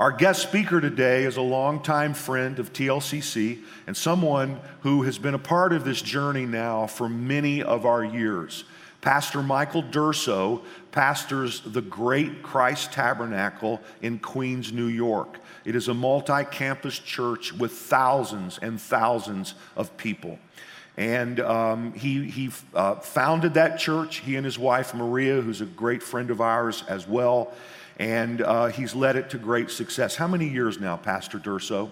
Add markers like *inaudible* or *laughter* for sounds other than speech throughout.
Our guest speaker today is a longtime friend of TLCC and someone who has been a part of this journey now for many of our years. Pastor Michael Durso pastors the Great Christ Tabernacle in Queens, New York. It is a multi campus church with thousands and thousands of people. And um, he, he uh, founded that church, he and his wife Maria, who's a great friend of ours as well. And uh, he's led it to great success. How many years now, Pastor Durso?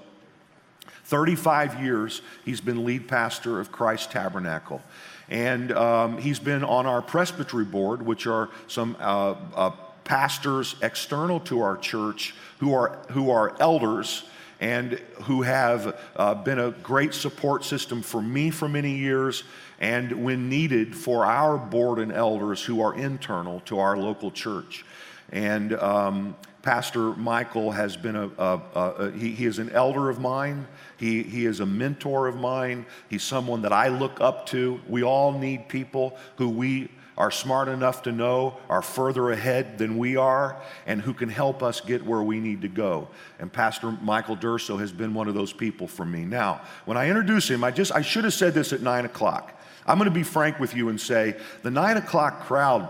35 years he's been lead pastor of Christ Tabernacle. And um, he's been on our presbytery board, which are some uh, uh, pastors external to our church who are, who are elders and who have uh, been a great support system for me for many years and when needed for our board and elders who are internal to our local church. And um, Pastor Michael has been a, a, a he, he, is an elder of mine. He, he is a mentor of mine. He's someone that I look up to. We all need people who we are smart enough to know are further ahead than we are and who can help us get where we need to go. And Pastor Michael Durso has been one of those people for me. Now, when I introduce him, I just I should have said this at nine o'clock. I'm going to be frank with you and say the nine o'clock crowd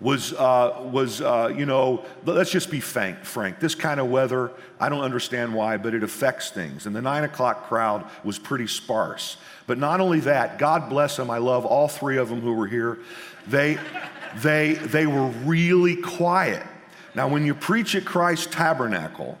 was, uh, was uh, you know, let's just be frank, frank. This kind of weather, I don't understand why, but it affects things. And the nine o'clock crowd was pretty sparse. But not only that, God bless them. I love all three of them who were here. They, they, they were really quiet. Now, when you preach at Christ Tabernacle,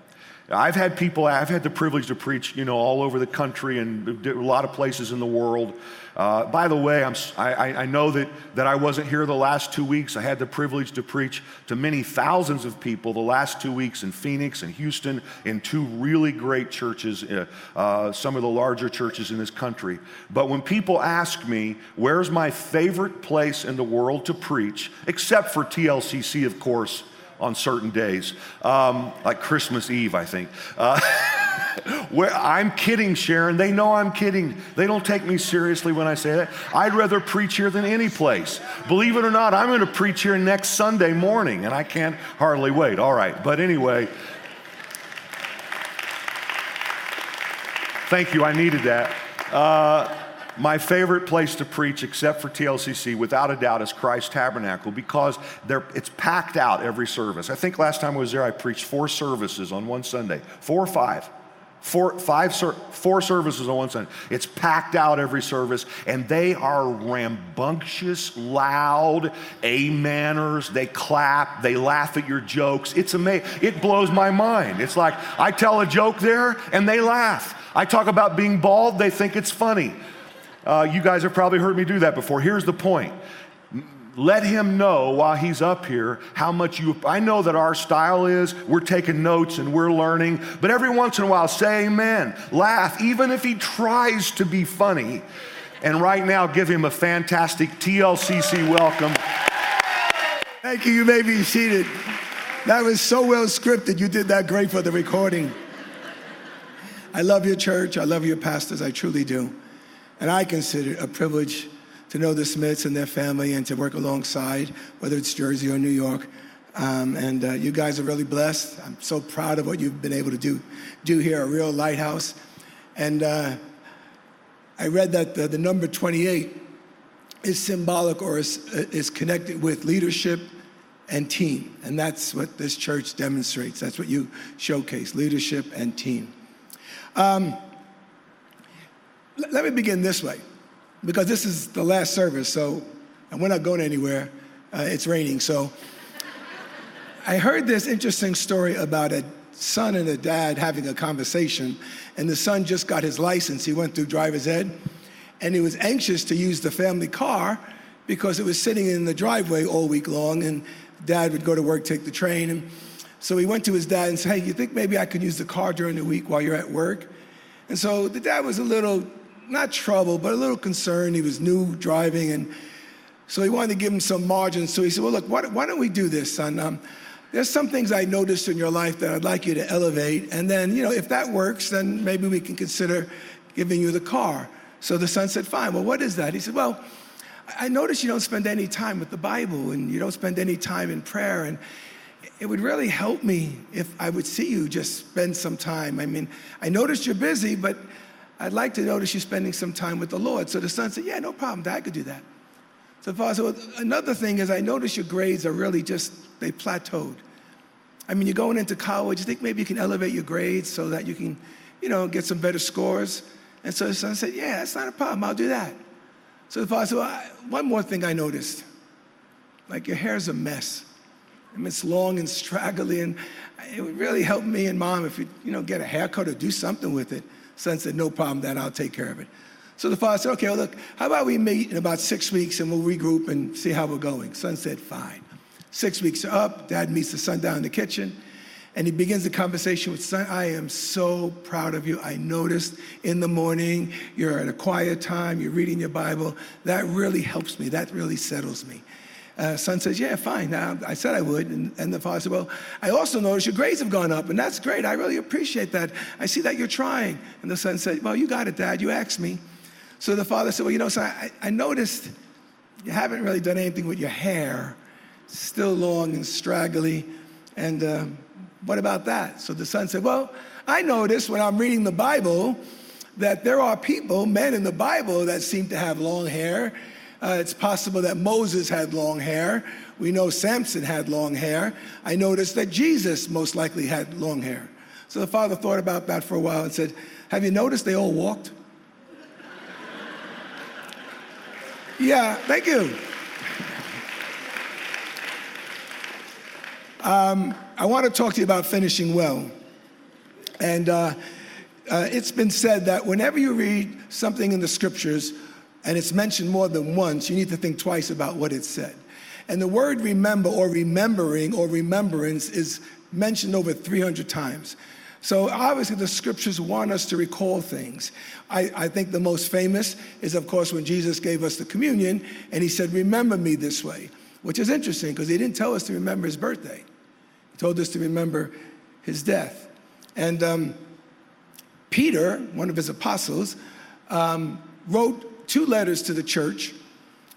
I've had people, I've had the privilege to preach, you know, all over the country and a lot of places in the world. Uh, by the way, I'm, I, I know that, that I wasn't here the last two weeks. I had the privilege to preach to many thousands of people the last two weeks in Phoenix and Houston in two really great churches, uh, uh, some of the larger churches in this country. But when people ask me, where's my favorite place in the world to preach, except for TLCC, of course, on certain days, um, like Christmas Eve, I think. Uh, *laughs* I'm kidding, Sharon. They know I'm kidding. They don't take me seriously when I say that. I'd rather preach here than any place. Believe it or not, I'm going to preach here next Sunday morning, and I can't hardly wait. All right, but anyway. Thank you. I needed that. Uh, my favorite place to preach, except for TLCC, without a doubt, is Christ Tabernacle because it's packed out every service. I think last time I was there, I preached four services on one Sunday, four or five. Four, five, four services on one Sunday. It's packed out every service, and they are rambunctious, loud, ameners. They clap, they laugh at your jokes. It's amazing. It blows my mind. It's like I tell a joke there, and they laugh. I talk about being bald, they think it's funny. Uh, you guys have probably heard me do that before. Here's the point. Let him know while he's up here how much you i know that our style is we're taking notes and we're learning but every once in a while say amen laugh even if he tries to be funny. And right now give him a fantastic tlcc welcome. Thank you you may be seated. That was so well scripted you did that great for the recording. I love your church i love your pastors i truly do and I consider it a privilege to know the Smiths and their family and to work alongside, whether it's Jersey or New York. Um, and uh, you guys are really blessed. I'm so proud of what you've been able to do, do here, a real lighthouse. And uh, I read that the, the, number 28 is symbolic or is, is connected with leadership and team. And that's what this church demonstrates. That's what you showcase leadership and team. Um, let me begin this way, because this is the last service, so, and we're not going anywhere. Uh, it's raining, so. I heard this interesting story about a son and a dad having a conversation, and the son just got his license. He went through driver's ed, and he was anxious to use the family car because it was sitting in the driveway all week long, and dad would go to work, take the train. And so he went to his dad and said, Hey, you think maybe I could use the car during the week while you're at work? And so the dad was a little not trouble, but a little concerned. He was new driving, and so he wanted to give him some margin. So he said, Well, look, why, why don't we do this, son? Um, there's some things I noticed in your life that I'd like you to elevate. And then, you know, if that works, then maybe we can consider giving you the car. So the son said, Fine. Well, what is that? He said, Well, I notice you don't spend any time with the Bible and you don't spend any time in prayer. And it would really help me if I would see you just spend some time. I mean, I noticed you're busy, but I'd like to notice you spending some time with the Lord. So the son said, Yeah, no problem, Dad, I could do that. So the father said, well, Another thing is, I notice your grades are really just, they plateaued. I mean, you're going into college, you think maybe you can elevate your grades so that you can, you know, get some better scores? And so the son said, Yeah, that's not a problem, I'll do that. So the father said, well, One more thing I noticed like your hair's a mess. I mean, it's long and straggly, and it would really help me and mom if you, you know, get a haircut or do something with it. Son said, no problem, Dad, I'll take care of it. So the father said, okay, well, look, how about we meet in about six weeks and we'll regroup and see how we're going? Son said, fine. Six weeks are up, dad meets the son down in the kitchen, and he begins the conversation with son. I am so proud of you. I noticed in the morning you're at a quiet time, you're reading your Bible. That really helps me, that really settles me. Uh, son says, Yeah, fine. Now, I said I would. And, and the father said, Well, I also noticed your grades have gone up, and that's great. I really appreciate that. I see that you're trying. And the son said, Well, you got it, Dad. You asked me. So the father said, Well, you know, son, I, I noticed you haven't really done anything with your hair, still long and straggly. And uh, what about that? So the son said, Well, I noticed when I'm reading the Bible that there are people, men in the Bible, that seem to have long hair uh, it's possible that Moses had long hair. We know Samson had long hair. I noticed that Jesus most likely had long hair. So the father thought about that for a while and said, Have you noticed they all walked? *laughs* yeah, thank you. Um, I want to talk to you about finishing well. And uh, uh, it's been said that whenever you read something in the scriptures, and it's mentioned more than once, you need to think twice about what it said. And the word remember or remembering or remembrance is mentioned over 300 times. So obviously, the scriptures want us to recall things. I, I, think the most famous is, of course, when Jesus gave us the communion and he said, Remember me this way, which is interesting because he didn't tell us to remember his birthday, he told us to remember his death. And um, Peter, one of his apostles, um, wrote two letters to the church,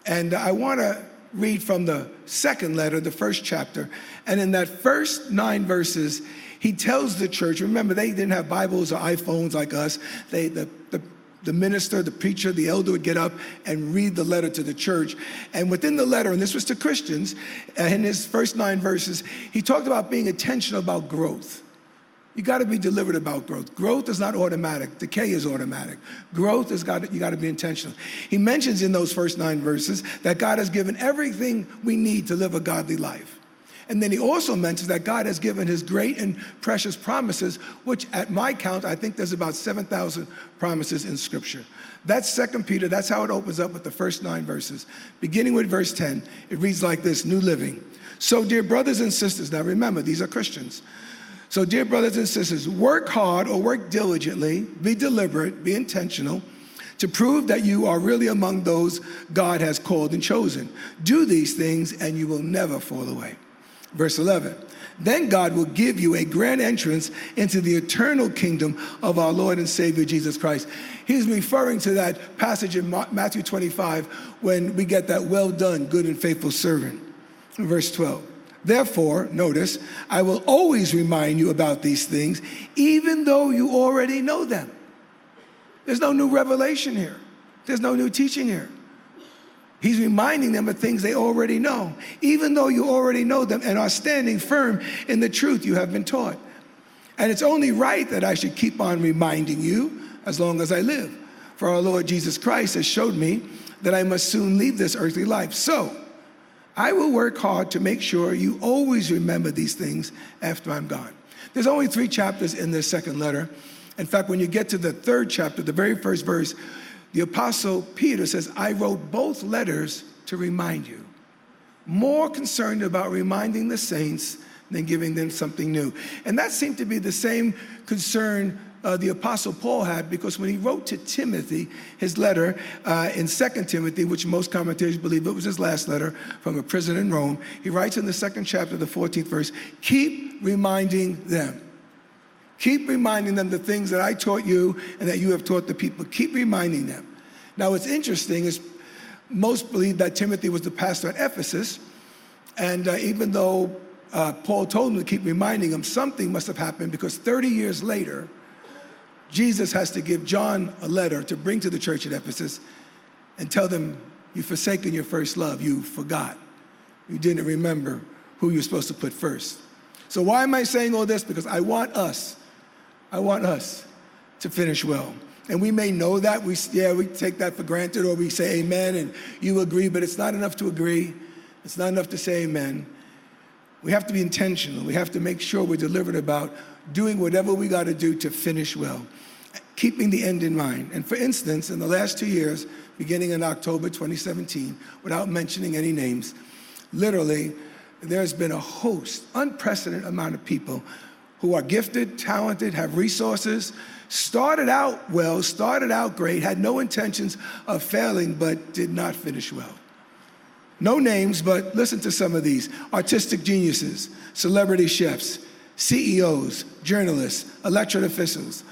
and I want to read from the second letter, the first chapter. And in that first nine verses, he tells the church remember, they didn't have Bibles or iPhones like us. They, the, the, the minister, the preacher, the elder would get up and read the letter to the church. And within the letter, and this was to Christians, uh, in his first nine verses, he talked about being intentional about growth. You got to be deliberate about growth. Growth is not automatic. Decay is automatic. Growth is got you got to be intentional. He mentions in those first nine verses that God has given everything we need to live a godly life. And then he also mentions that God has given his great and precious promises, which at my count, I think there's about 7,000 promises in scripture. That's Second Peter. That's how it opens up with the first nine verses. Beginning with verse 10, it reads like this New Living. So, dear brothers and sisters, now remember, these are Christians. So, dear brothers and sisters, work hard or work diligently, be deliberate, be intentional to prove that you are really among those God has called and chosen. Do these things and you will never fall away. Verse 11. Then God will give you a grand entrance into the eternal kingdom of our Lord and Savior Jesus Christ. He's referring to that passage in Matthew 25 when we get that well done, good and faithful servant. Verse 12. Therefore, notice, I will always remind you about these things, even though you already know them. There's no new revelation here, there's no new teaching here. He's reminding them of things they already know, even though you already know them and are standing firm in the truth you have been taught. And it's only right that I should keep on reminding you as long as I live. For our Lord Jesus Christ has showed me that I must soon leave this earthly life. So, I will work hard to make sure you always remember these things after I'm gone. There's only three chapters in this second letter. In fact, when you get to the third chapter, the very first verse, the apostle Peter says, I wrote both letters to remind you. More concerned about reminding the saints than giving them something new. And that seemed to be the same concern uh, the Apostle Paul had because when he wrote to Timothy his letter uh, in 2 Timothy, which most commentators believe it was his last letter from a prison in Rome, he writes in the second chapter, the 14th verse, keep reminding them. Keep reminding them the things that I taught you and that you have taught the people. Keep reminding them. Now, what's interesting is most believe that Timothy was the pastor at Ephesus, and uh, even though uh, Paul told him to keep reminding him something must have happened because 30 years later, Jesus has to give John a letter to bring to the church at Ephesus and tell them, You've forsaken your first love. You forgot. You didn't remember who you're supposed to put first. So, why am I saying all this? Because I want us, I want us to finish well. And we may know that. We, yeah, we take that for granted or we say amen and you agree, but it's not enough to agree. It's not enough to say amen. We have to be intentional. We have to make sure we're delivered about doing whatever we got to do to finish well, keeping the end in mind. And for instance, in the last two years, beginning in October 2017, without mentioning any names, literally, there's been a host, unprecedented amount of people who are gifted, talented, have resources, started out well, started out great, had no intentions of failing, but did not finish well. No names, but listen to some of these artistic geniuses, celebrity chefs, CEOs, journalists, elected officials,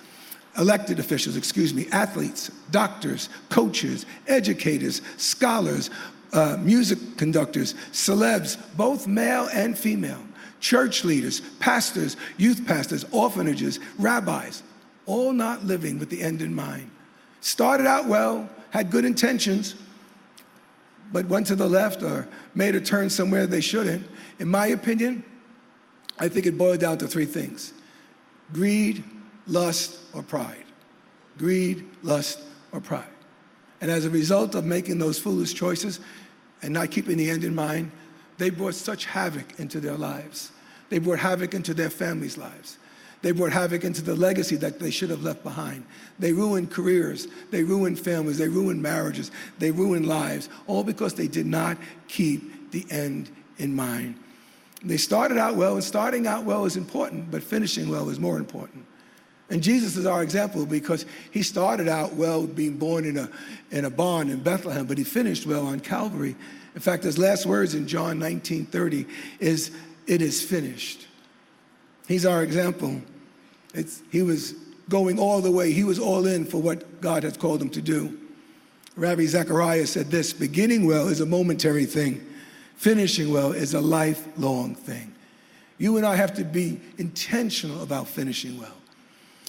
elected officials, excuse me, athletes, doctors, coaches, educators, scholars, uh, music conductors, celebs, both male and female, church leaders, pastors, youth pastors, orphanages, rabbis, all not living with the end in mind. Started out well, had good intentions, but went to the left or made a turn somewhere they shouldn't, in my opinion, I think it boiled down to three things greed, lust, or pride. Greed, lust, or pride. And as a result of making those foolish choices and not keeping the end in mind, they brought such havoc into their lives. They brought havoc into their families' lives. They brought havoc into the legacy that they should have left behind. They ruined careers, they ruined families, they ruined marriages, they ruined lives, all because they did not keep the end in mind. They started out well, and starting out well is important, but finishing well is more important. And Jesus is our example because he started out well being born in a, in a barn in Bethlehem, but he finished well on Calvary. In fact, his last words in John 19 30 is, It is finished. He's our example. It's, he was going all the way, he was all in for what God has called him to do. Ravi Zacharias said this beginning well is a momentary thing, finishing well is a lifelong thing. You and I have to be intentional about finishing well.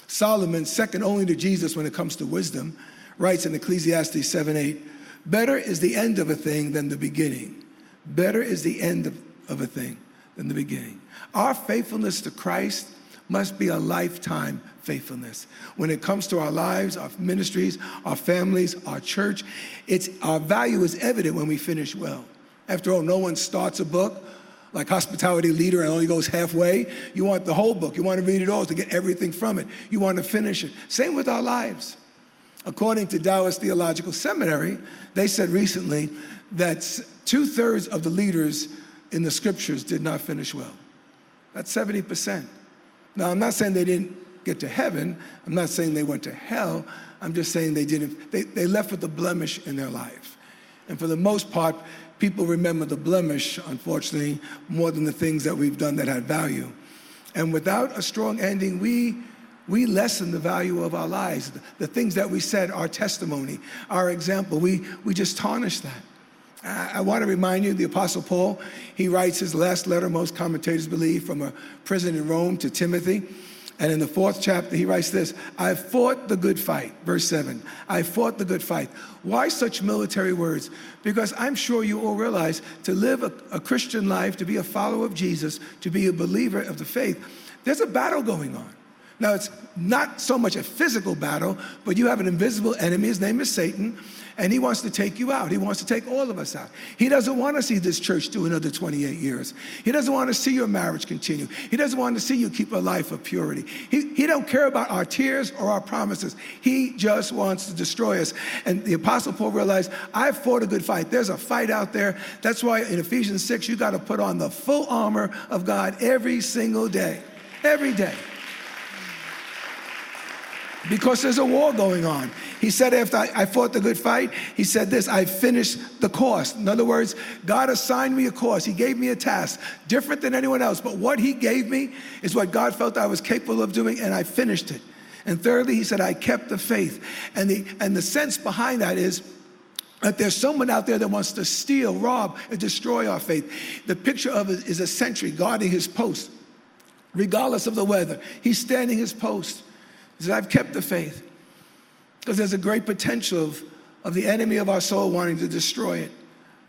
Solomon, second only to Jesus when it comes to wisdom, writes in Ecclesiastes 7 8, better is the end of a thing than the beginning. Better is the end of, of a thing than the beginning. Our faithfulness to Christ must be a lifetime faithfulness. When it comes to our lives, our ministries, our families, our church, it's, our value is evident when we finish well. After all, no one starts a book like hospitality leader and only goes halfway. You want the whole book. You want to read it all to get everything from it. You want to finish it. Same with our lives. According to Dallas Theological Seminary, they said recently that two thirds of the leaders in the scriptures did not finish well. That's 70%. Now, I'm not saying they didn't get to heaven. I'm not saying they went to hell. I'm just saying they didn't, they, they left with a blemish in their life. And for the most part, people remember the blemish, unfortunately, more than the things that we've done that had value. And without a strong ending, we we lessen the value of our lives. The, the things that we said, our testimony, our example, we, we just tarnish that. I, want to remind you, the Apostle Paul, he writes his last letter, most commentators believe, from a prison in Rome to Timothy. And in the fourth chapter, he writes this I fought the good fight. Verse 7. I fought the good fight. Why such military words? Because I'm sure you all realize to live a, a Christian life, to be a follower of Jesus, to be a believer of the faith, there's a battle going on. Now, it's not so much a physical battle, but you have an invisible enemy. His name is Satan, and he wants to take you out. He wants to take all of us out. He doesn't want to see this church do another 28 years. He doesn't want to see your marriage continue. He doesn't want to see you keep a life of purity. He, he don't care about our tears or our promises. He just wants to destroy us. And the Apostle Paul realized, I've fought a good fight. There's a fight out there. That's why in Ephesians 6, you got to put on the full armor of God every single day. Every day because there's a war going on. He said, after I, fought the good fight, he said this I finished the course. In other words, God assigned me a course. He gave me a task, different than anyone else. But what he gave me is what God felt I was capable of doing, and I finished it. And thirdly, he said, I kept the faith. And the, and the sense behind that is that there's someone out there that wants to steal, rob, and destroy our faith. The picture of it is a sentry guarding his post, regardless of the weather. He's standing his post. He says, I've kept the faith. Because there's a great potential of, of the enemy of our soul wanting to destroy it.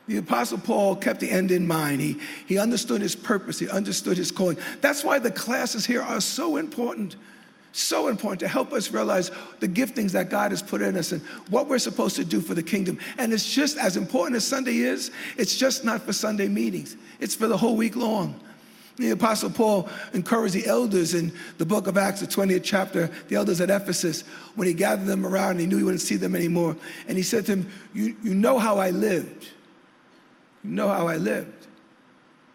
The Apostle Paul kept the end in mind. He, he understood his purpose, he understood his calling. That's why the classes here are so important. So important to help us realize the giftings that God has put in us and what we're supposed to do for the kingdom. And it's just as important as Sunday is, it's just not for Sunday meetings, it's for the whole week long. The Apostle Paul encouraged the elders in the book of Acts, the 20th chapter, the elders at Ephesus, when he gathered them around and he knew he wouldn't see them anymore. And he said to them, You, you know how I lived. You know how I lived.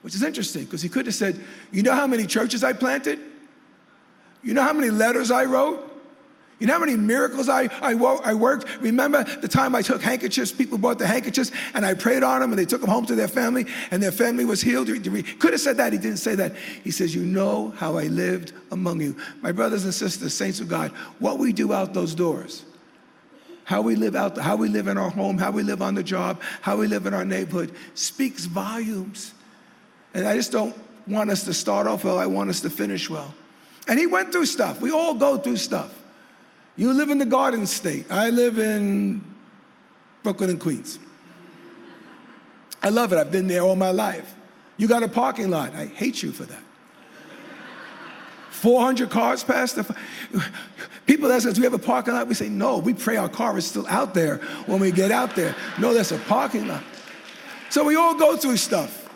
Which is interesting because he could have said, You know how many churches I planted? You know how many letters I wrote? You know how many miracles I, I, I, worked? Remember the time I took handkerchiefs, people brought the handkerchiefs, and I prayed on them, and they took them home to their family, and their family was healed. He could have said that. He didn't say that. He says, You know how I lived among you. My brothers and sisters, saints of God, what we do out those doors, how we live out, how we live in our home, how we live on the job, how we live in our neighborhood, speaks volumes. And I just don't want us to start off well, I want us to finish well. And he went through stuff. We all go through stuff. You live in the Garden State. I live in Brooklyn and Queens. I love it. I've been there all my life. You got a parking lot. I hate you for that. 400 cars pass the. People ask us, do we have a parking lot? We say, no. We pray our car is still out there when we get out there. No, that's a parking lot. So we all go through stuff.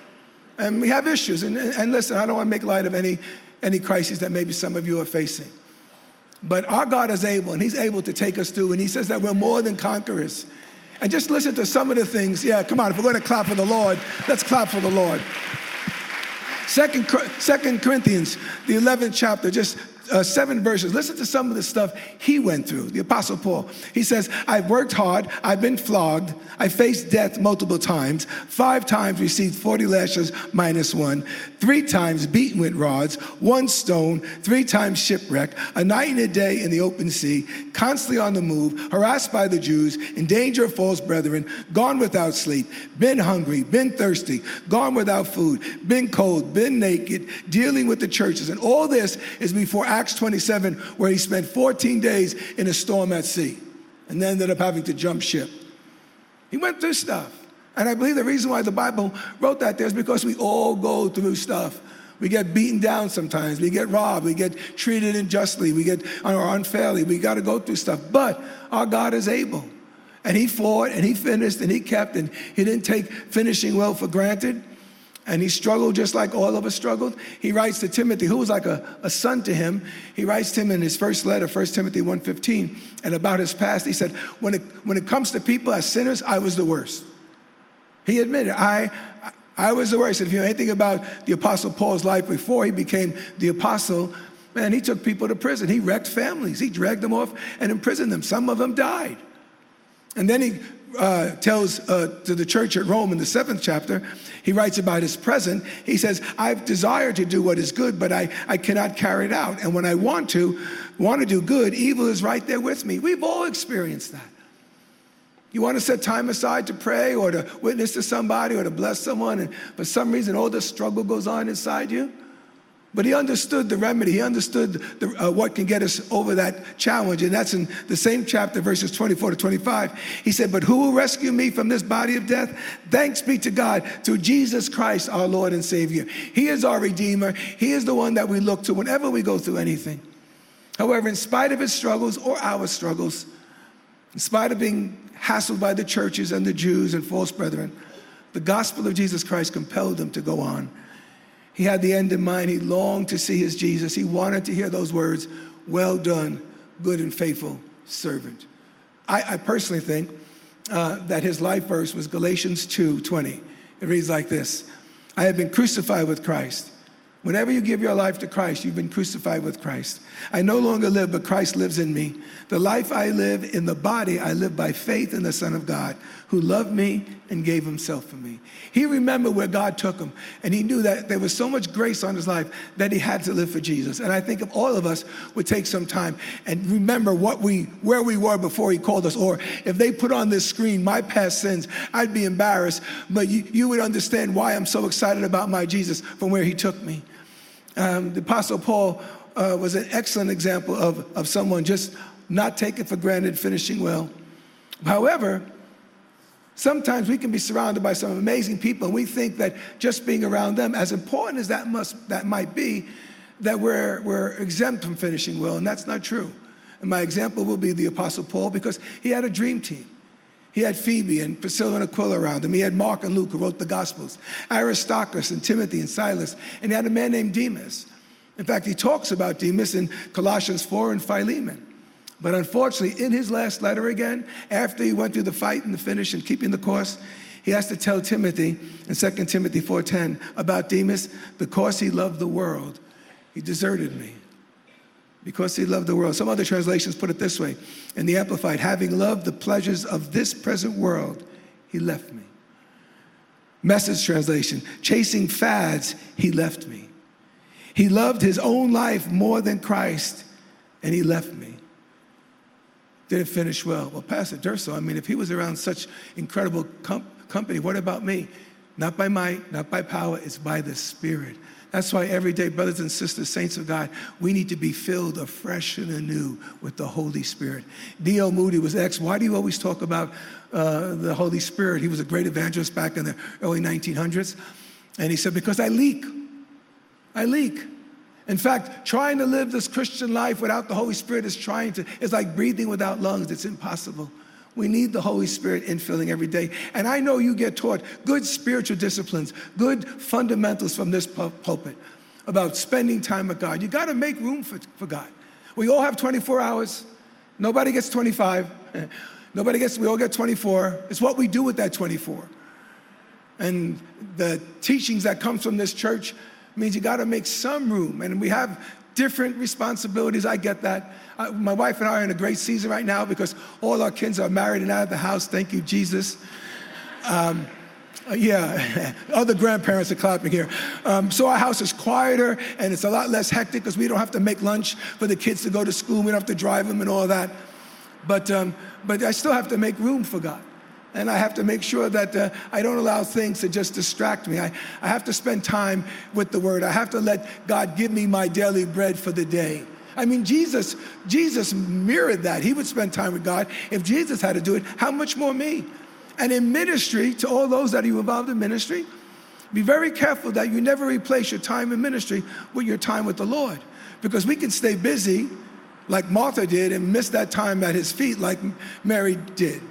And we have issues. And, and listen, I don't want to make light of any any crises that maybe some of you are facing. But our God is able, and He's able to take us through, and He says that we're more than conquerors. And just listen to some of the things. Yeah, come on, if we're going to clap for the Lord, let's clap for the Lord. Second, Second Corinthians, the 11th chapter, just uh, seven verses. Listen to some of the stuff he went through, the Apostle Paul. He says, I've worked hard, I've been flogged, I faced death multiple times, five times received 40 lashes minus one, three times beaten with rods, one stone, three times shipwrecked, a night and a day in the open sea, constantly on the move, harassed by the Jews, in danger of false brethren, gone without sleep, been hungry, been thirsty, gone without food, been cold, been naked, dealing with the churches. And all this is before Acts 27, where he spent 14 days in a storm at sea and then ended up having to jump ship. He went through stuff. And I believe the reason why the Bible wrote that there is because we all go through stuff. We get beaten down sometimes. We get robbed. We get treated unjustly. We get or unfairly. We got to go through stuff. But our God is able. And he fought and he finished and he kept and he didn't take finishing well for granted and he struggled just like all of us struggled. He writes to Timothy, who was like a, a son to him. He writes to him in his first letter, 1 Timothy 1.15, and about his past, he said, when it, when it comes to people as sinners, I was the worst. He admitted, I, I was the worst. If you know anything about the Apostle Paul's life before he became the apostle, man, he took people to prison. He wrecked families. He dragged them off and imprisoned them. Some of them died. And then he uh, tells uh, to the church at Rome in the seventh chapter, he writes about his present. He says, I've desired to do what is good, but I, I cannot carry it out. And when I want to, want to do good, evil is right there with me. We've all experienced that. You want to set time aside to pray or to witness to somebody or to bless someone, and for some reason all the struggle goes on inside you? But he understood the remedy. He understood the, uh, what can get us over that challenge. And that's in the same chapter, verses 24 to 25. He said, But who will rescue me from this body of death? Thanks be to God, through Jesus Christ, our Lord and Savior. He is our Redeemer. He is the one that we look to whenever we go through anything. However, in spite of his struggles or our struggles, in spite of being hassled by the churches and the Jews and false brethren, the gospel of Jesus Christ compelled him to go on he had the end in mind. He longed to see his Jesus. He wanted to hear those words, well done, good and faithful servant. I, I personally think uh, that his life verse was Galatians 2 20. It reads like this I have been crucified with Christ. Whenever you give your life to Christ, you've been crucified with Christ. I no longer live, but Christ lives in me. The life I live in the body, I live by faith in the Son of God, who loved me and gave himself for me. He remembered where God took him, and he knew that there was so much grace on his life that he had to live for Jesus. And I think if all of us would take some time and remember what we, where we were before he called us, or if they put on this screen my past sins, I'd be embarrassed, but you, you would understand why I'm so excited about my Jesus from where he took me. Um, the Apostle Paul uh, was an excellent example of, of someone just not taking for granted finishing well. However, sometimes we can be surrounded by some amazing people and we think that just being around them, as important as that, must, that might be, that we're, we're exempt from finishing well, and that's not true. And my example will be the Apostle Paul because he had a dream team. He had Phoebe and Priscilla and Aquila around him. He had Mark and Luke who wrote the Gospels, Aristarchus and Timothy and Silas. And he had a man named Demas. In fact, he talks about Demas in Colossians 4 and Philemon. But unfortunately, in his last letter again, after he went through the fight and the finish and keeping the course, he has to tell Timothy in 2 Timothy 4:10 about Demas, because he loved the world, he deserted me because he loved the world. Some other translations put it this way in the Amplified having loved the pleasures of this present world, he left me. Message translation chasing fads, he left me. He loved his own life more than Christ, and he left me. Didn't finish well. Well, Pastor Durso, I mean, if he was around such incredible com- company, what about me? Not by might, not by power, it's by the Spirit. That's why every day, brothers and sisters, saints of God, we need to be filled afresh and anew with the Holy Spirit. D.L. Moody was asked, Why do you always talk about uh, the Holy Spirit? He was a great evangelist back in the early 1900s. And he said, Because I leak. I leak. In fact, trying to live this Christian life without the Holy Spirit is trying to, it's like breathing without lungs. It's impossible. We need the Holy Spirit infilling every day. And I know you get taught good spiritual disciplines, good fundamentals from this pulpit about spending time with God. You got to make room for, for God. We all have 24 hours. Nobody gets 25. *laughs* Nobody gets, we all get 24. It's what we do with that 24. And the teachings that comes from this church means you got to make some room. And we have different responsibilities. I get that. My wife and I are in a great season right now because all our kids are married and out of the house. Thank you, Jesus. Um, uh, yeah, *laughs* other grandparents are clapping here. Um, so our house is quieter and it's a lot less hectic because we don't have to make lunch for the kids to go to school. We don't have to drive them and all that. But, um, but I still have to make room for God. And I have to make sure that uh, I don't allow things to just distract me. I, I have to spend time with the Word. I have to let God give me my daily bread for the day. I mean, Jesus, Jesus mirrored that. He would spend time with God. If Jesus had to do it, how much more me? And in ministry, to all those that are involved in ministry, be very careful that you never replace your time in ministry with your time with the Lord. Because we can stay busy like Martha did and miss that time at his feet like Mary did.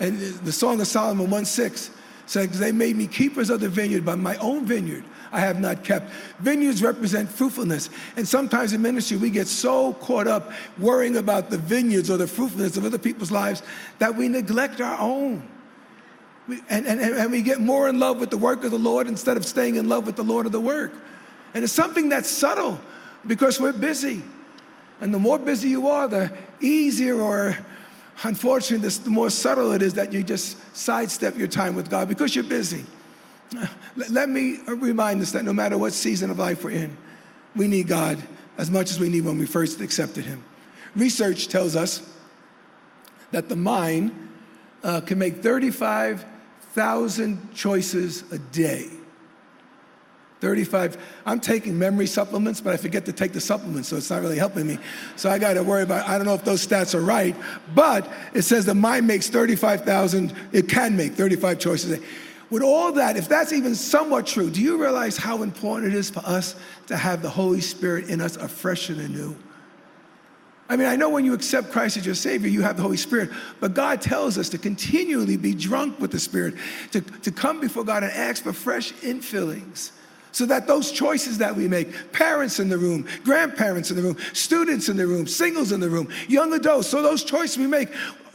And the Song of Solomon 1 6 says, They made me keepers of the vineyard, but my own vineyard I have not kept. Vineyards represent fruitfulness. And sometimes in ministry, we get so caught up worrying about the vineyards or the fruitfulness of other people's lives that we neglect our own. We, and, and, and we get more in love with the work of the Lord instead of staying in love with the Lord of the work. And it's something that's subtle because we're busy. And the more busy you are, the easier or unfortunately, the more subtle it is that you just sidestep your time with God because you're busy. *laughs* Let me remind us that no matter what season of life we're in, we need God as much as we need when we first accepted Him. Research tells us that the mind uh, can make 35,000 choices a day. 35. I'm taking memory supplements, but I forget to take the supplements, so it's not really helping me. So I got to worry about, I don't know if those stats are right, but it says the mind makes 35,000, it can make 35 choices. With all that, if that's even somewhat true, do you realize how important it is for us to have the Holy Spirit in us afresh and anew? I mean, I know when you accept Christ as your Savior, you have the Holy Spirit, but God tells us to continually be drunk with the Spirit, to, to come before God and ask for fresh infillings so that those choices that we make, parents in the room, grandparents in the room, students in the room, singles in the room, young adults, so those choices we make,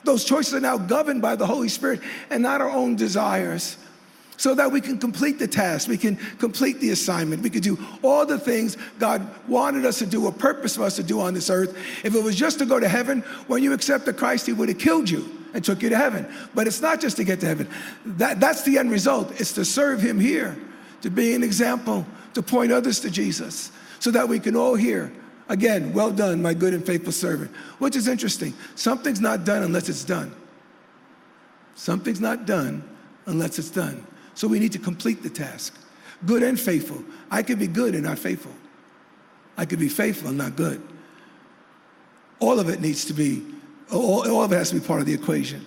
those choices are now governed by the Holy Spirit and not our own desires. so that we can complete the task, we can complete the assignment, we can do all the things God wanted us to do, a purpose for us to do on this earth. If it was just to go to heaven, when you accepted Christ, He would have killed you and took you to heaven. But it's not just to get to heaven. That, that's the end result. It's to serve Him here, to be an example, to point others to Jesus, so that we can all hear, again, well done, my good and faithful servant. Which is interesting. Something's not done unless it's done. Something's not done unless it's done. So we need to complete the task. Good and faithful. I could be good and not faithful. I could be faithful and not good. All of it needs to be, all, all of it has to be part of the equation.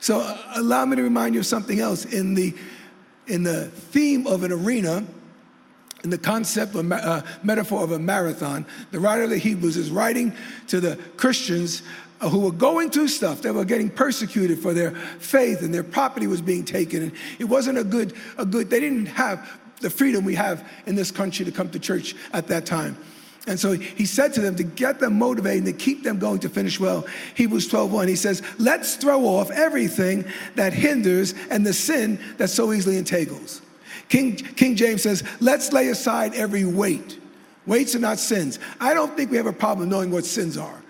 So uh, allow me to remind you of something else. In the, in the theme of an arena, in the concept or uh, metaphor of a marathon, the writer of the Hebrews is writing to the Christians uh, who were going through stuff. They were getting persecuted for their faith and their property was being taken. And it wasn't a good, a good, they didn't have the freedom we have in this country to come to church at that time. And so he said to them to get them motivated and to keep them going to finish well. Hebrews 12:1. He says, "Let's throw off everything that hinders and the sin that so easily entangles." King, King James says, "Let's lay aside every weight." Weights are not sins. I don't think we have a problem knowing what sins are.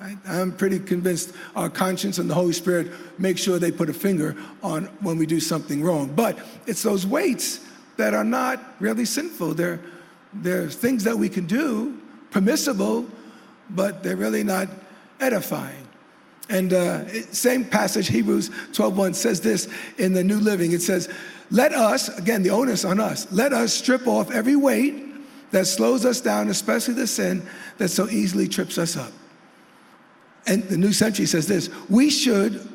Right? I'm pretty convinced our conscience and the Holy Spirit make sure they put a finger on when we do something wrong. But it's those weights that are not really sinful. They're, they're things that we can do, permissible, but they're really not edifying. And uh, same passage, Hebrews 12:1 says this in the New Living. It says, "Let us, again, the onus on us, let us strip off every weight that slows us down, especially the sin that so easily trips us up." and the New Century says this we should,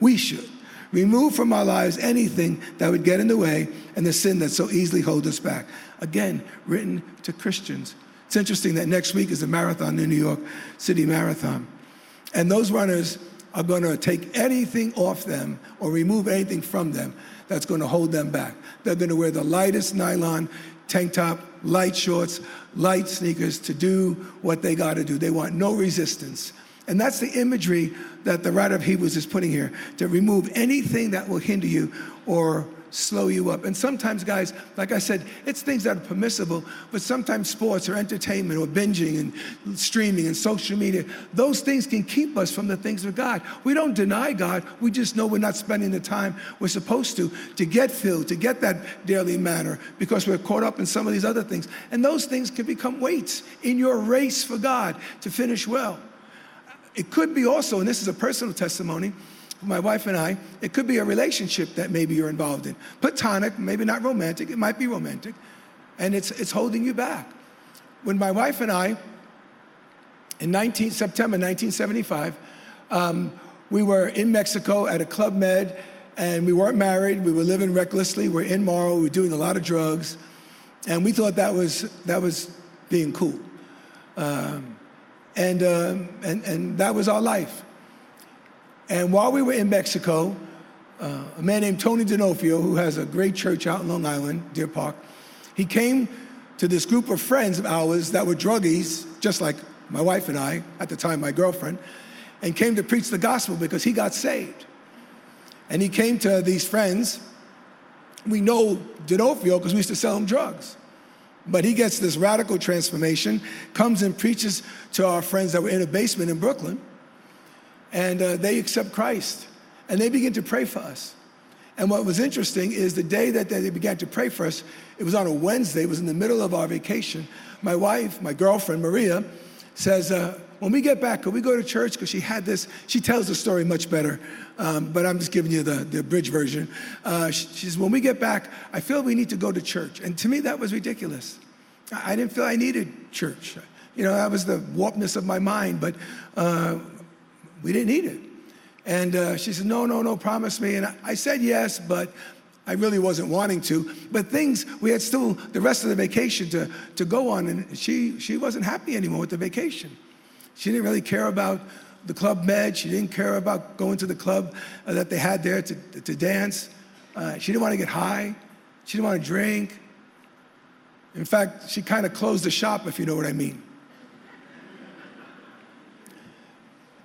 we should remove from our lives anything that would get in the way and the sin that so easily holds us back. Again, written to Christians. It's interesting that next week is the marathon, the New York City Marathon. And those runners are going to take anything off them or remove anything from them that's going to hold them back. They're going to wear the lightest nylon tank top, light shorts, light sneakers to do what they got to do. They want no resistance. And that's the imagery that the writer of Hebrews is putting here to remove anything that will hinder you or slow you up. And sometimes, guys, like I said, it's things that are permissible, but sometimes sports or entertainment or binging and streaming and social media, those things can keep us from the things of God. We don't deny God, we just know we're not spending the time we're supposed to to get filled, to get that daily manner, because we're caught up in some of these other things. And those things can become weights in your race for God to finish well. It could be also, and this is a personal testimony, my wife and I, it could be a relationship that maybe you're involved in. Platonic, maybe not romantic, it might be romantic, and it's, it's holding you back. When my wife and I, in 19, September 1975, um, we were in Mexico at a Club Med, and we weren't married. We were living recklessly. We are immoral. We were doing a lot of drugs, and we thought that was that was being cool. Um, and, uh, and, and that was our life. And while we were in Mexico, uh, a man named Tony D'Onofrio, who has a great church out in Long Island, Deer Park, he came to this group of friends of ours that were druggies, just like my wife and I, at the time my girlfriend, and came to preach the gospel because he got saved. And he came to these friends. We know D'Onofrio because we used to sell him drugs. But he gets this radical transformation, comes and preaches to our friends that were in a basement in Brooklyn, and uh, they accept Christ. And they begin to pray for us. And what was interesting is the day that they began to pray for us, it was on a Wednesday, it was in the middle of our vacation. My wife, my girlfriend, Maria, says, uh, when we get back, could we go to church? Because she had this, she tells the story much better, um, but I'm just giving you the, the bridge version. Uh, she, she says, when we get back, I feel we need to go to church. And to me, that was ridiculous. I didn't feel I needed church. You know, that was the warpness of my mind, but uh, we didn't need it. And uh, she said, no, no, no, promise me. And I, I said yes, but I really wasn't wanting to. But things, we had still the rest of the vacation to, to go on, and she, she wasn't happy anymore with the vacation. She didn't really care about the Club Med. She didn't care about going to the club uh, that they had there to, to dance. Uh, she didn't want to get high. She didn't want to drink. In fact, she kind of closed the shop, if you know what I mean.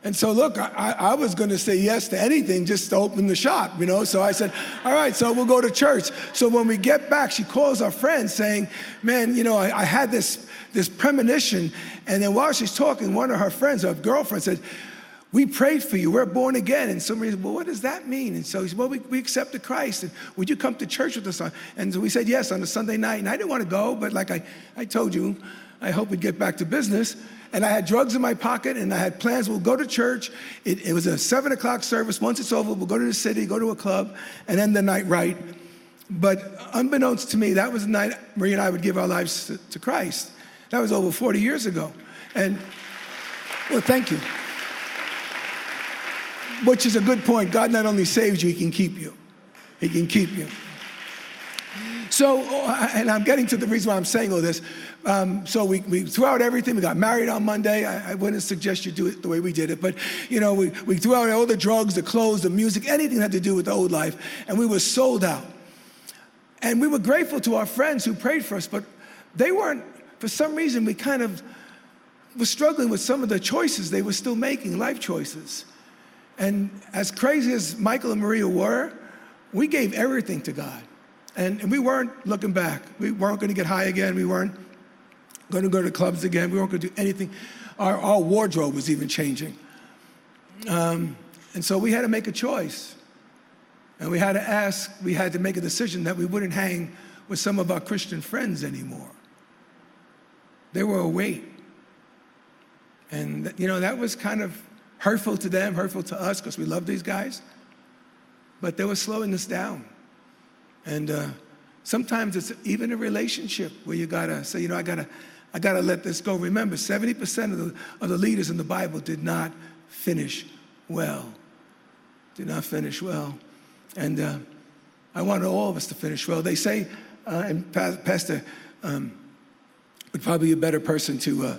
And so, look, I, I was going to say yes to anything just to open the shop, you know. So I said, all right, so we'll go to church. So when we get back, she calls our friend saying, man, you know, I, I had this, this premonition. And then while she's talking, one of her friends, her girlfriend, said, we prayed for you. We're born again. And somebody said, Well, what does that mean? And so he said, Well, we, we accepted Christ. And would you come to church with us? And so we said yes on a Sunday night. And I didn't want to go, but like I, I told you, I hope we'd get back to business and I had drugs in my pocket, and I had plans. We'll go to church. It, it was a seven o'clock service. Once it's over, we'll go to the city, go to a club, and end the night right. But unbeknownst to me, that was the night Marie and I would give our lives to, to Christ. That was over 40 years ago. And, well, thank you. Which is a good point. God not only saves you, He can keep you. He can keep you. So, and I'm getting to the reason why I'm saying all this. Um, so we, we threw out everything. We got married on Monday. I, I, wouldn't suggest you do it the way we did it, but you know, we, we threw out all the drugs, the clothes, the music, anything that had to do with the old life, and we were sold out. And we were grateful to our friends who prayed for us, but they weren't, for some reason, we kind of were struggling with some of the choices they were still making, life choices. And as crazy as Michael and Maria were, we gave everything to God. And, and we weren't looking back. We weren't going to get high again. We weren't going to go to clubs again. We weren't going to do anything. Our, our wardrobe was even changing. Um, and so we had to make a choice. And we had to ask, we had to make a decision that we wouldn't hang with some of our Christian friends anymore. They were a weight. And, you know, that was kind of hurtful to them, hurtful to us, because we love these guys. But they were slowing us down. And uh, sometimes it's even a relationship where you gotta say, you know, I gotta, I got to let this go. Remember, 70% of the, of the leaders in the Bible did not finish well. Did not finish well. And uh, I want all of us to finish well. They say, uh, and Pastor um, would probably be a better person to, uh,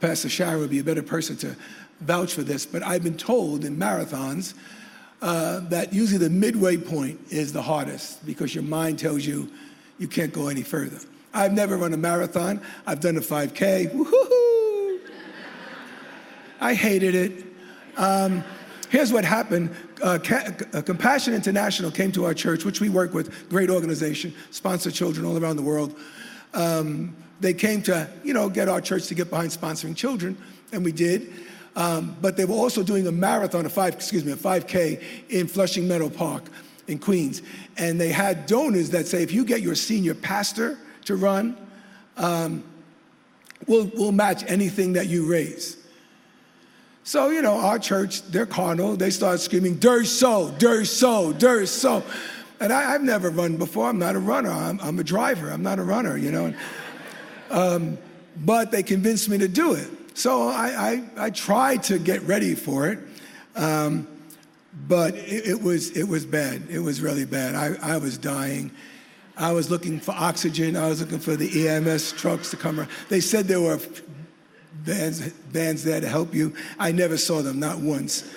Pastor Shara would be a better person to vouch for this, but I've been told in marathons uh, that usually the midway point is the hardest because your mind tells you you can't go any further. I've never run a marathon. I've done a 5K. Woo-hoo-hoo. I hated it. Um, here's what happened. Uh, uh, Compassion International came to our church, which we work with, great organization, sponsor children all around the world. Um, they came to, you know, get our church to get behind sponsoring children, and we did. Um, but they were also doing a marathon, a five, excuse me, a 5K in Flushing Meadow Park in Queens. And they had donors that say, if you get your senior pastor to run, um, we'll, we'll match anything that you raise. So, you know, our church, they're carnal. They start screaming, dirt so, dirt so, dirt so. And I, have never run before. I'm not a runner. I'm, I'm, a driver. I'm not a runner, you know. *laughs* Um, but they convinced me to do it. So I, I, I tried to get ready for it. Um, but it, it, was, it was bad. It was really bad. I, I was dying. I was looking for oxygen. I was looking for the EMS trucks to come around. They said there were bands, bands there to help you. I never saw them, not once.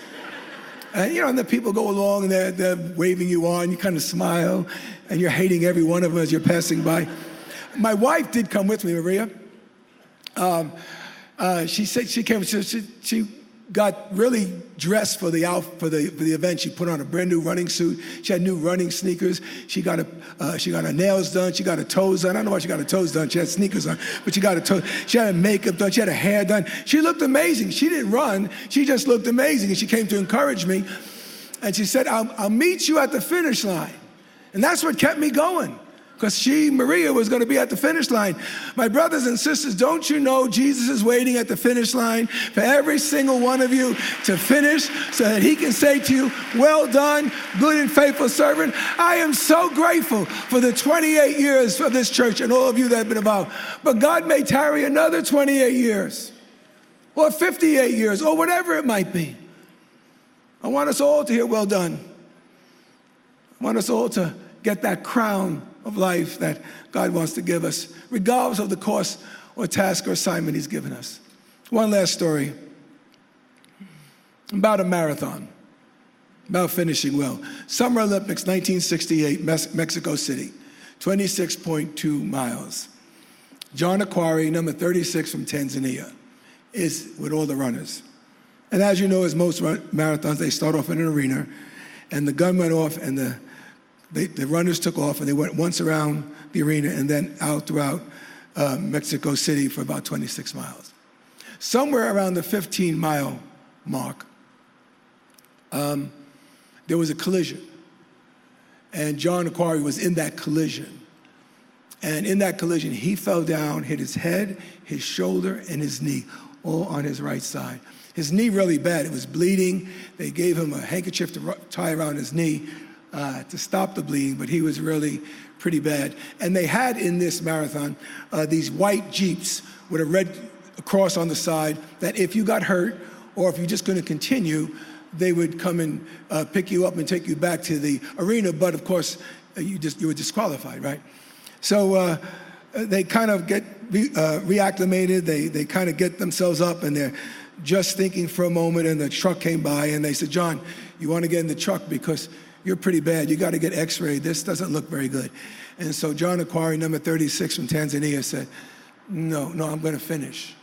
And you know, and the people go along and they're, they're waving you on. You kind of smile, and you're hating every one of them as you're passing by. My wife did come with me, Maria. Um, uh, she said she came. She, she, she got really dressed for the out for the for the event. She put on a brand new running suit. She had new running sneakers. She got a uh, she got her nails done. She got her toes done. I don't know why she got her toes done. She had sneakers on, but she got her toes. She had her makeup done. She had her hair done. She looked amazing. She didn't run. She just looked amazing, and she came to encourage me. And she said, "I'll, I'll meet you at the finish line," and that's what kept me going because she, Maria, was going to be at the finish line. My brothers and sisters, don't you know Jesus is waiting at the finish line for every single one of you to finish so that he can say to you, Well done, good and faithful servant. I am so grateful for the 28 years of this church and all of you that have been involved. But God may tarry another 28 years or 58 years or whatever it might be. I want us all to hear, Well done. I want us all to get that crown of life that God wants to give us, regardless of the course or task or assignment He's given us. One last story about a marathon, about finishing well. Summer Olympics, 1968, Mexico City, 26.2 miles. John Akhwari, number 36 from Tanzania, is with all the runners. And as you know, as most marathons, they start off in an arena, and the gun went off, and the, they, the runners took off, and they went once around the arena and then out throughout uh, Mexico City for about 26 miles. Somewhere around the 15 mile mark, um, there was a collision. And John Akhwari was in that collision. And in that collision, he fell down, hit his head, his shoulder, and his knee, all on his right side. His knee really bad. It was bleeding. They gave him a handkerchief to tie around his knee uh, to stop the bleeding, but he was really pretty bad. And they had in this marathon uh, these white Jeeps with a red cross on the side that if you got hurt or if you're just going to continue, they would come and uh, pick you up and take you back to the arena. But of course, uh, you just you were disqualified, right? So uh, they kind of get re, uh, reacclimated. They they kind of get themselves up, and they're just thinking for a moment. And the truck came by, and they said, "John, you want to get in the truck because you're pretty bad. You got to get X-rayed. This doesn't look very good." And so John Akhwari, number 36 from Tanzania, said, "No, no, I'm going to finish."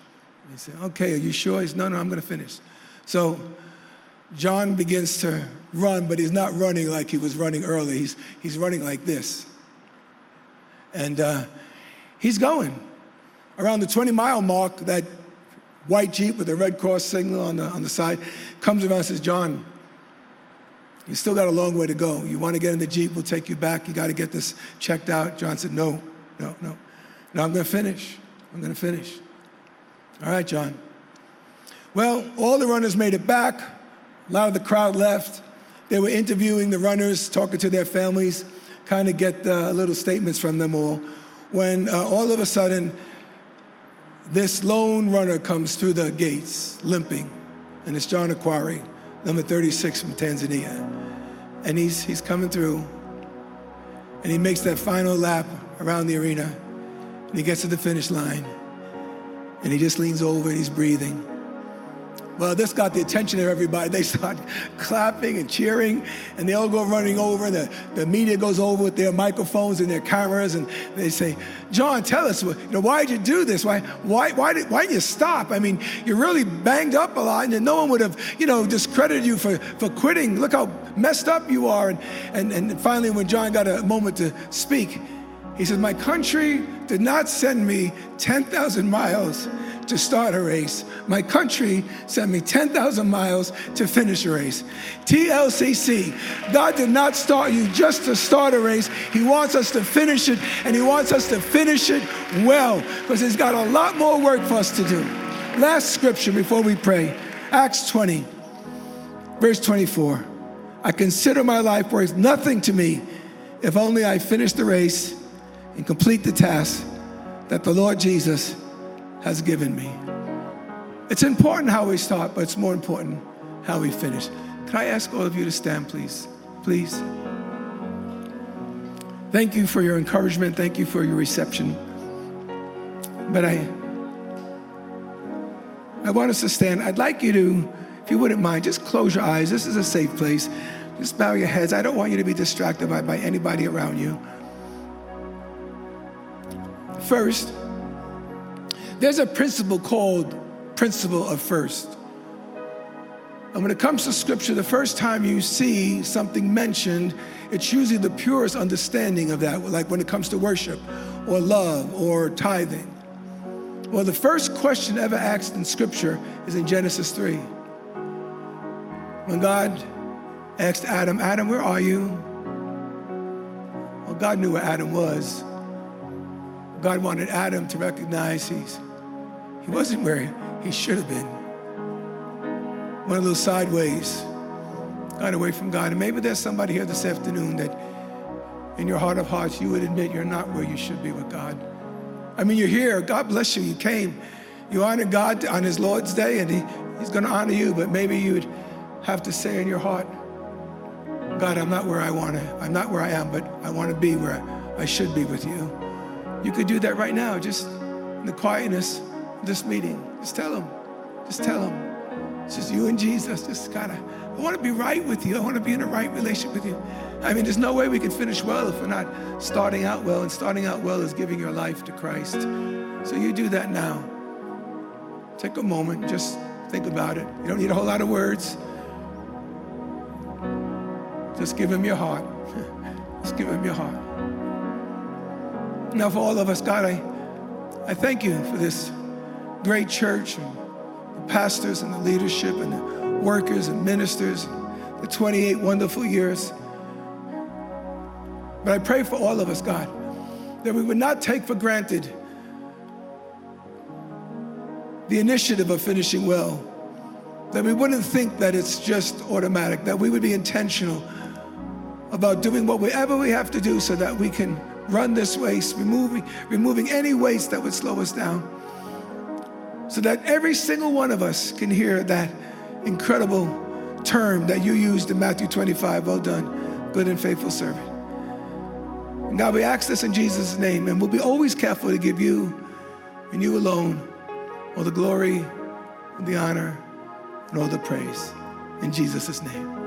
He said, "Okay, are you sure?" He said, "No, no, I'm going to finish." So John begins to run, but he's not running like he was running early. He's, he's running like this. And uh, he's going. Around the 20 mile mark, that white Jeep with the Red Cross signal on the, on the side comes around and says, John, you still got a long way to go. You want to get in the Jeep, we'll take you back. You got to get this checked out. John said, No, no, no. No, I'm going to finish. I'm going to finish. All right, John. Well, all the runners made it back. A lot of the crowd left. They were interviewing the runners, talking to their families, kind of get uh, little statements from them all. When uh, all of a sudden, this lone runner comes through the gates, limping, and it's John Akhwari, number 36 from Tanzania. And he's, he's coming through, and he makes that final lap around the arena, and he gets to the finish line, and he just leans over and he's breathing. Well, this got the attention of everybody. They start *laughs* clapping and cheering, and they all go running over. And the, the media goes over with their microphones and their cameras, and they say, John, tell us, you know, why did you do this? Why, why, why, did, why did you stop? I mean, you're really banged up a lot, and no one would have, you know, discredited you for, for quitting. Look how messed up you are. And, and, and finally, when John got a moment to speak, he says, My country did not send me 10,000 miles to start a race. My country sent me 10,000 miles to finish a race. TLCC, God did not start you just to start a race. He wants us to finish it, and He wants us to finish it well because He's got a lot more work for us to do. Last scripture before we pray Acts 20, verse 24. I consider my life worth nothing to me if only I finish the race and complete the task that the Lord Jesus has given me. It's important how we start, but it's more important how we finish. Can I ask all of you to stand, please? Please. Thank you for your encouragement. Thank you for your reception. But I, I want us to stand. I'd like you to, if you wouldn't mind, just close your eyes. This is a safe place. Just bow your heads. I don't want you to be distracted by, by anybody around you. First, there's a principle called principle of first. And when it comes to scripture, the first time you see something mentioned, it's usually the purest understanding of that, like when it comes to worship or love or tithing. Well, the first question ever asked in scripture is in Genesis 3. When God asked Adam, Adam, where are you? Well, God knew where Adam was. God wanted Adam to recognize he's he wasn't where he should have been. One of those sideways, got away from God. And maybe there's somebody here this afternoon that in your heart of hearts, you would admit you're not where you should be with God. I mean, you're here. God bless you. You came. You honored God on His Lord's Day, and he, He's going to honor you. But maybe you'd have to say in your heart, God, I'm not where I want to. I'm not where I am, but I want to be where I should be with you. You could do that right now, just in the quietness this meeting. Just tell them. Just tell them. It's just you and Jesus. Just of, I want to be right with you. I want to be in a right relationship with you. I mean, there's no way we can finish well if we're not starting out well. And starting out well is giving your life to Christ. So you do that now. Take a moment. Just Think about it. You don't need a whole lot of words. Just give him your heart. *laughs* Just give him your heart. Now, for all of us, God, I, I thank you for this great church and the pastors and the leadership and the workers and ministers, the 28 wonderful years. But I pray for all of us, God, that we would not take for granted the initiative of finishing well, that we wouldn't think that it's just automatic, that we would be intentional about doing whatever we have to do so that we can run this race, removing, removing any waste that would slow us down, so that every single one of us can hear that incredible term that you used in Matthew 25 well done, good and faithful servant. And God, we ask this in Jesus' name, and we'll be always careful to give you and you alone all the glory, and the honor, and all the praise. In Jesus' name.